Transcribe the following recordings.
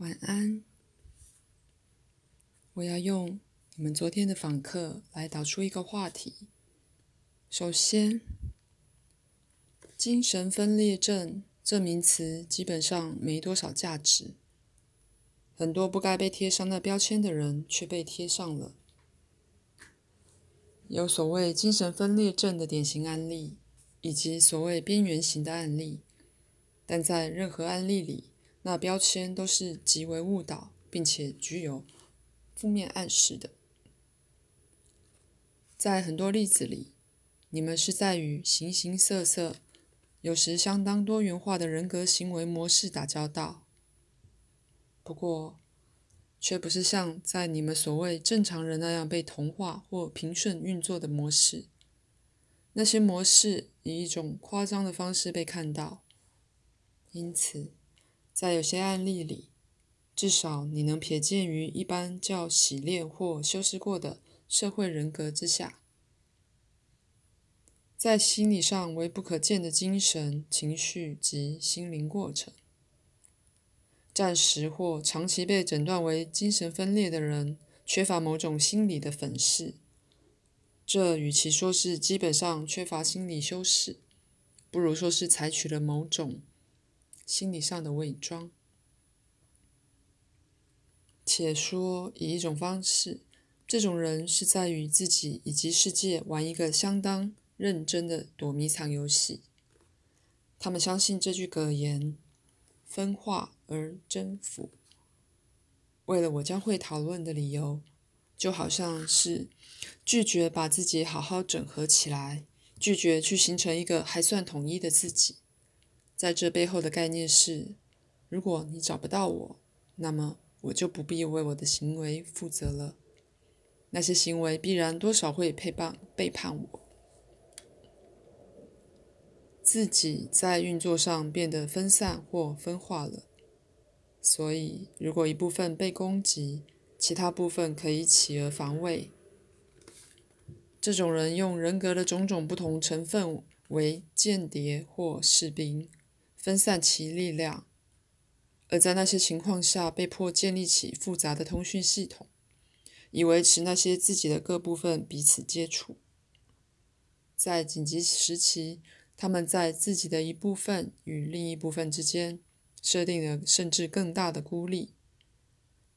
晚安。我要用你们昨天的访客来导出一个话题。首先，精神分裂症这名词基本上没多少价值，很多不该被贴上那标签的人却被贴上了。有所谓精神分裂症的典型案例，以及所谓边缘型的案例，但在任何案例里。那标签都是极为误导，并且具有负面暗示的。在很多例子里，你们是在与形形色色、有时相当多元化的人格行为模式打交道。不过，却不是像在你们所谓正常人那样被同化或平顺运作的模式。那些模式以一种夸张的方式被看到，因此。在有些案例里，至少你能瞥见于一般较洗练或修饰过的社会人格之下，在心理上为不可见的精神、情绪及心灵过程。暂时或长期被诊断为精神分裂的人，缺乏某种心理的粉饰。这与其说是基本上缺乏心理修饰，不如说是采取了某种。心理上的伪装，且说以一种方式，这种人是在与自己以及世界玩一个相当认真的躲迷藏游戏。他们相信这句格言：“分化而征服。”为了我将会讨论的理由，就好像是拒绝把自己好好整合起来，拒绝去形成一个还算统一的自己。在这背后的概念是：如果你找不到我，那么我就不必为我的行为负责了。那些行为必然多少会背叛背叛我，自己在运作上变得分散或分化了。所以，如果一部分被攻击，其他部分可以起而防卫。这种人用人格的种种不同成分为间谍或士兵。分散其力量，而在那些情况下被迫建立起复杂的通讯系统，以维持那些自己的各部分彼此接触。在紧急时期，他们在自己的一部分与另一部分之间设定了甚至更大的孤立。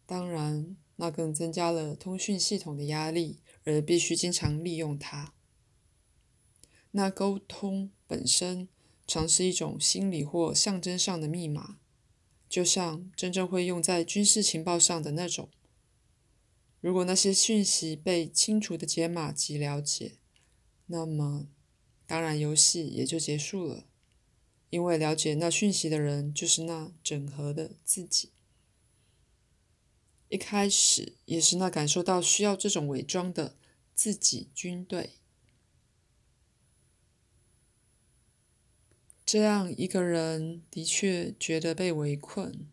当然，那更增加了通讯系统的压力，而必须经常利用它。那沟通本身。常是一种心理或象征上的密码，就像真正会用在军事情报上的那种。如果那些讯息被清楚的解码及了解，那么当然游戏也就结束了，因为了解那讯息的人就是那整合的自己。一开始也是那感受到需要这种伪装的自己军队。这样一个人的确觉得被围困。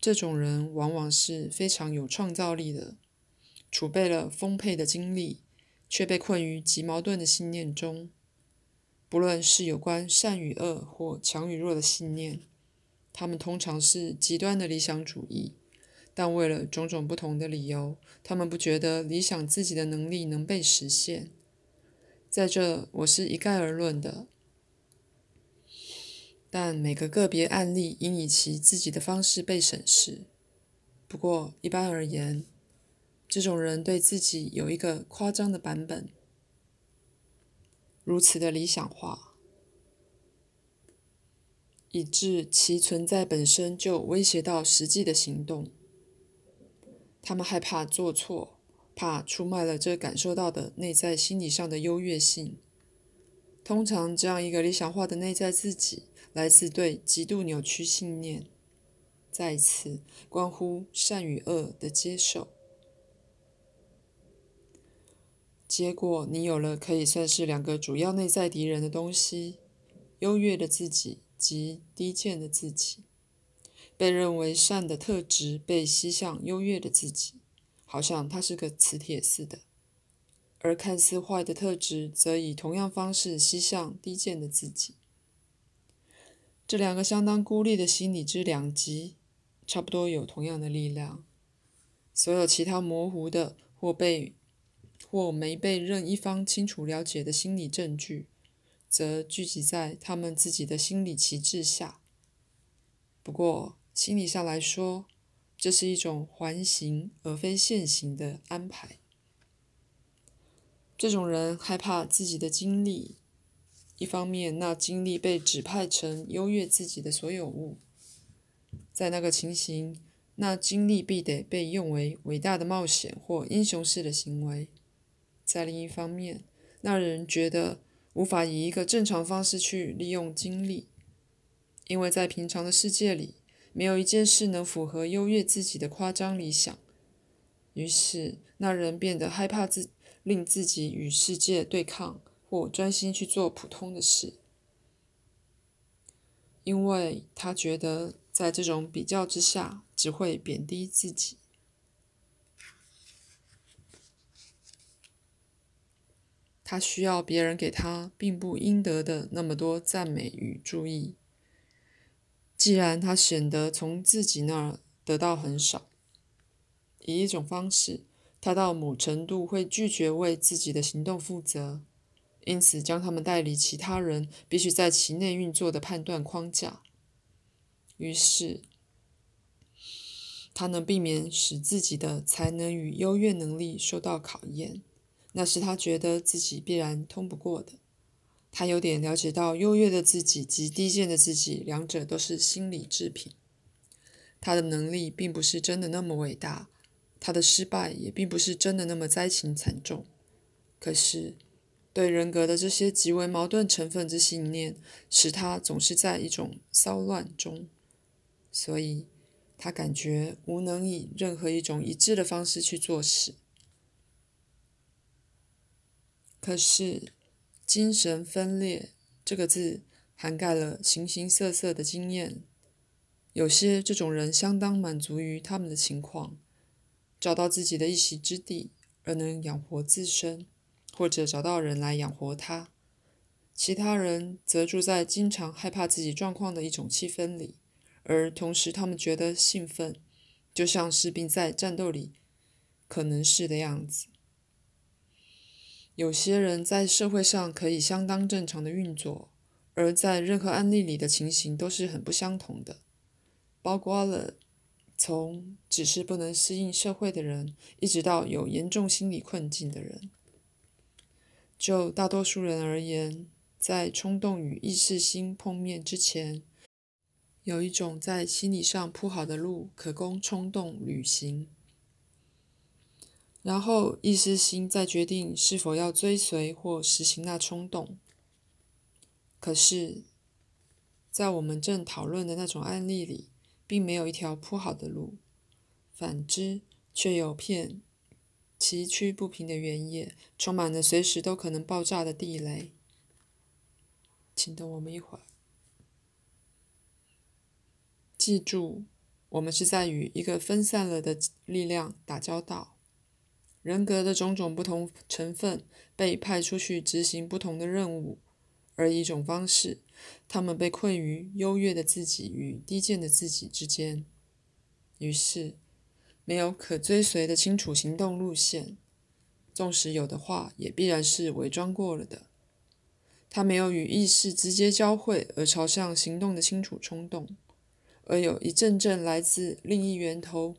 这种人往往是非常有创造力的，储备了丰沛的精力，却被困于极矛盾的信念中。不论是有关善与恶或强与弱的信念，他们通常是极端的理想主义，但为了种种不同的理由，他们不觉得理想自己的能力能被实现。在这，我是一概而论的。但每个个别案例应以其自己的方式被审视。不过，一般而言，这种人对自己有一个夸张的版本，如此的理想化，以致其存在本身就威胁到实际的行动。他们害怕做错，怕出卖了这感受到的内在心理上的优越性。通常，这样一个理想化的内在自己。来自对极度扭曲信念，再次关乎善与恶的接受。结果，你有了可以算是两个主要内在敌人的东西：优越的自己及低贱的自己。被认为善的特质被吸向优越的自己，好像它是个磁铁似的；而看似坏的特质则以同样方式吸向低贱的自己。这两个相当孤立的心理之两极，差不多有同样的力量。所有其他模糊的或被或没被任一方清楚了解的心理证据，则聚集在他们自己的心理旗帜下。不过，心理上来说，这是一种环形而非线形的安排。这种人害怕自己的经历，一方面，那经历被指派成优越自己的所有物，在那个情形，那经历必得被用为伟大的冒险或英雄式的行为；在另一方面，那人觉得无法以一个正常方式去利用经历，因为在平常的世界里，没有一件事能符合优越自己的夸张理想。于是，那人变得害怕自。令自己与世界对抗，或专心去做普通的事，因为他觉得在这种比较之下，只会贬低自己。他需要别人给他并不应得的那么多赞美与注意。既然他显得从自己那儿得到很少，以一种方式。他到某程度会拒绝为自己的行动负责，因此将他们带离其他人必须在其内运作的判断框架。于是，他能避免使自己的才能与优越能力受到考验，那是他觉得自己必然通不过的。他有点了解到，优越的自己及低贱的自己两者都是心理制品。他的能力并不是真的那么伟大。他的失败也并不是真的那么灾情惨重，可是对人格的这些极为矛盾成分之信念，使他总是在一种骚乱中，所以他感觉无能以任何一种一致的方式去做事。可是“精神分裂”这个字涵盖了形形色色的经验，有些这种人相当满足于他们的情况。找到自己的一席之地，而能养活自身，或者找到人来养活他。其他人则住在经常害怕自己状况的一种气氛里，而同时他们觉得兴奋，就像士兵在战斗里可能是的样子。有些人在社会上可以相当正常的运作，而在任何案例里的情形都是很不相同的，包括了。从只是不能适应社会的人，一直到有严重心理困境的人，就大多数人而言，在冲动与意识心碰面之前，有一种在心理上铺好的路可供冲动旅行，然后意识心再决定是否要追随或实行那冲动。可是，在我们正讨论的那种案例里。并没有一条铺好的路，反之，却有片崎岖不平的原野，充满了随时都可能爆炸的地雷。请等我们一会儿。记住，我们是在与一个分散了的力量打交道。人格的种种不同成分被派出去执行不同的任务，而一种方式。他们被困于优越的自己与低贱的自己之间，于是没有可追随的清楚行动路线。纵使有的话，也必然是伪装过了的。他没有与意识直接交汇而朝向行动的清楚冲动，而有一阵阵来自另一源头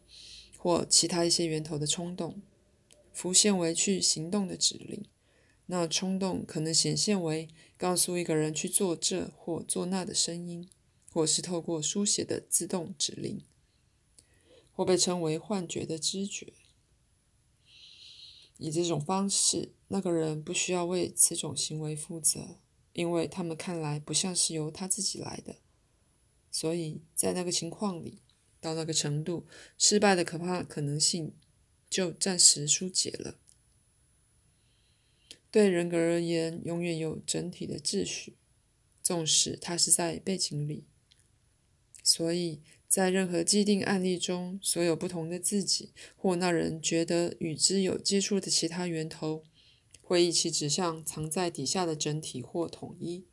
或其他一些源头的冲动，浮现为去行动的指令。那冲动可能显现为告诉一个人去做这或做那的声音，或是透过书写的自动指令，或被称为幻觉的知觉。以这种方式，那个人不需要为此种行为负责，因为他们看来不像是由他自己来的。所以在那个情况里，到那个程度，失败的可怕可能性就暂时疏解了。对人格而言，永远有整体的秩序，纵使它是在背景里。所以在任何既定案例中，所有不同的自己或那人觉得与之有接触的其他源头，会一起指向藏在底下的整体或统一。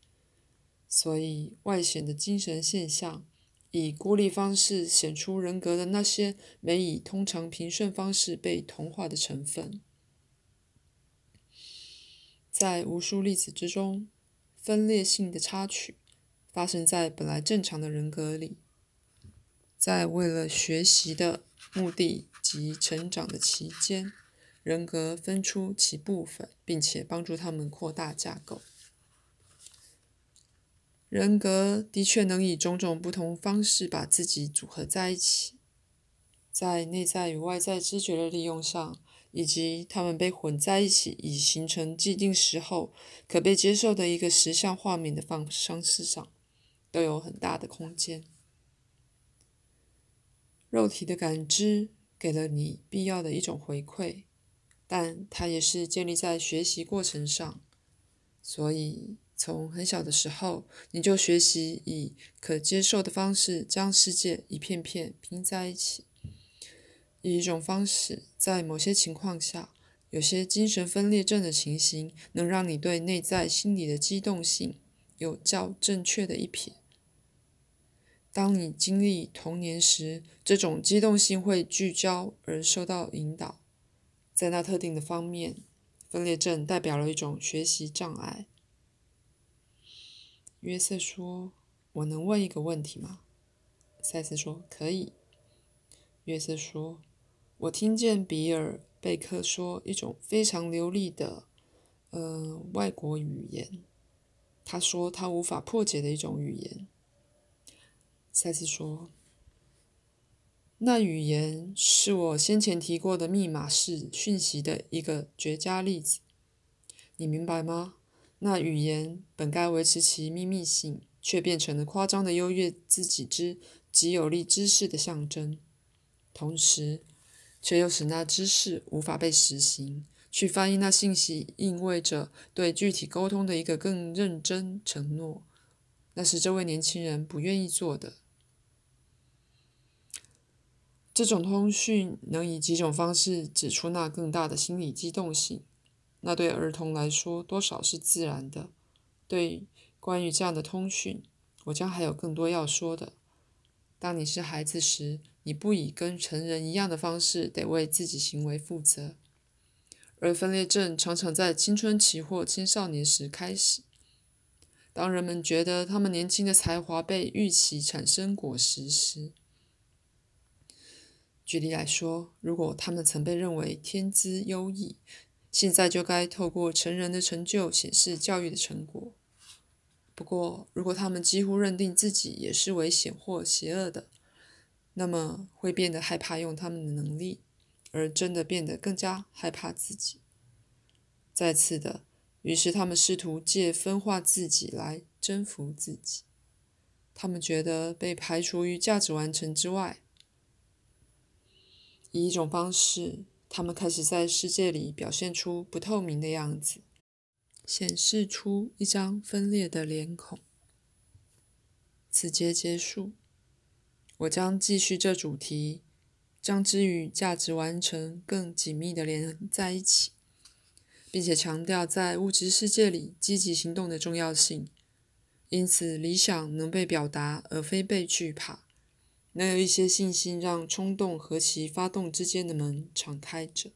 所以外显的精神现象以孤立方式显出人格的那些没以通常平顺方式被同化的成分。在无数例子之中，分裂性的插曲发生在本来正常的人格里，在为了学习的目的及成长的期间，人格分出其部分，并且帮助他们扩大架构。人格的确能以种种不同方式把自己组合在一起，在内在与外在知觉的利用上，以及他们被混在一起以形成既定时候可被接受的一个实像画面的方式上，都有很大的空间。肉体的感知给了你必要的一种回馈，但它也是建立在学习过程上，所以。从很小的时候，你就学习以可接受的方式将世界一片片拼在一起。以一种方式，在某些情况下，有些精神分裂症的情形，能让你对内在心理的机动性有较正确的一瞥。当你经历童年时，这种机动性会聚焦而受到引导，在那特定的方面，分裂症代表了一种学习障碍。约瑟说：“我能问一个问题吗？”赛斯说：“可以。”约瑟说：“我听见比尔贝克说一种非常流利的，呃，外国语言。他说他无法破解的一种语言。”赛斯说：“那语言是我先前提过的密码式讯息的一个绝佳例子。你明白吗？”那语言本该维持其秘密性，却变成了夸张的优越自己之极有力知识的象征，同时，却又使那知识无法被实行。去翻译那信息，意味着对具体沟通的一个更认真承诺，那是这位年轻人不愿意做的。这种通讯能以几种方式指出那更大的心理机动性。那对儿童来说，多少是自然的。对关于这样的通讯，我将还有更多要说的。当你是孩子时，你不以跟成人一样的方式得为自己行为负责，而分裂症常常在青春期或青少年时开始。当人们觉得他们年轻的才华被预期产生果实时，举例来说，如果他们曾被认为天资优异，现在就该透过成人的成就显示教育的成果。不过，如果他们几乎认定自己也是危险或邪恶的，那么会变得害怕用他们的能力，而真的变得更加害怕自己。再次的，于是他们试图借分化自己来征服自己。他们觉得被排除于价值完成之外，以一种方式。他们开始在世界里表现出不透明的样子，显示出一张分裂的脸孔。此节结束，我将继续这主题，将之与价值完成更紧密的连在一起，并且强调在物质世界里积极行动的重要性。因此，理想能被表达，而非被惧怕。能有一些信心，让冲动和其发动之间的门敞开着。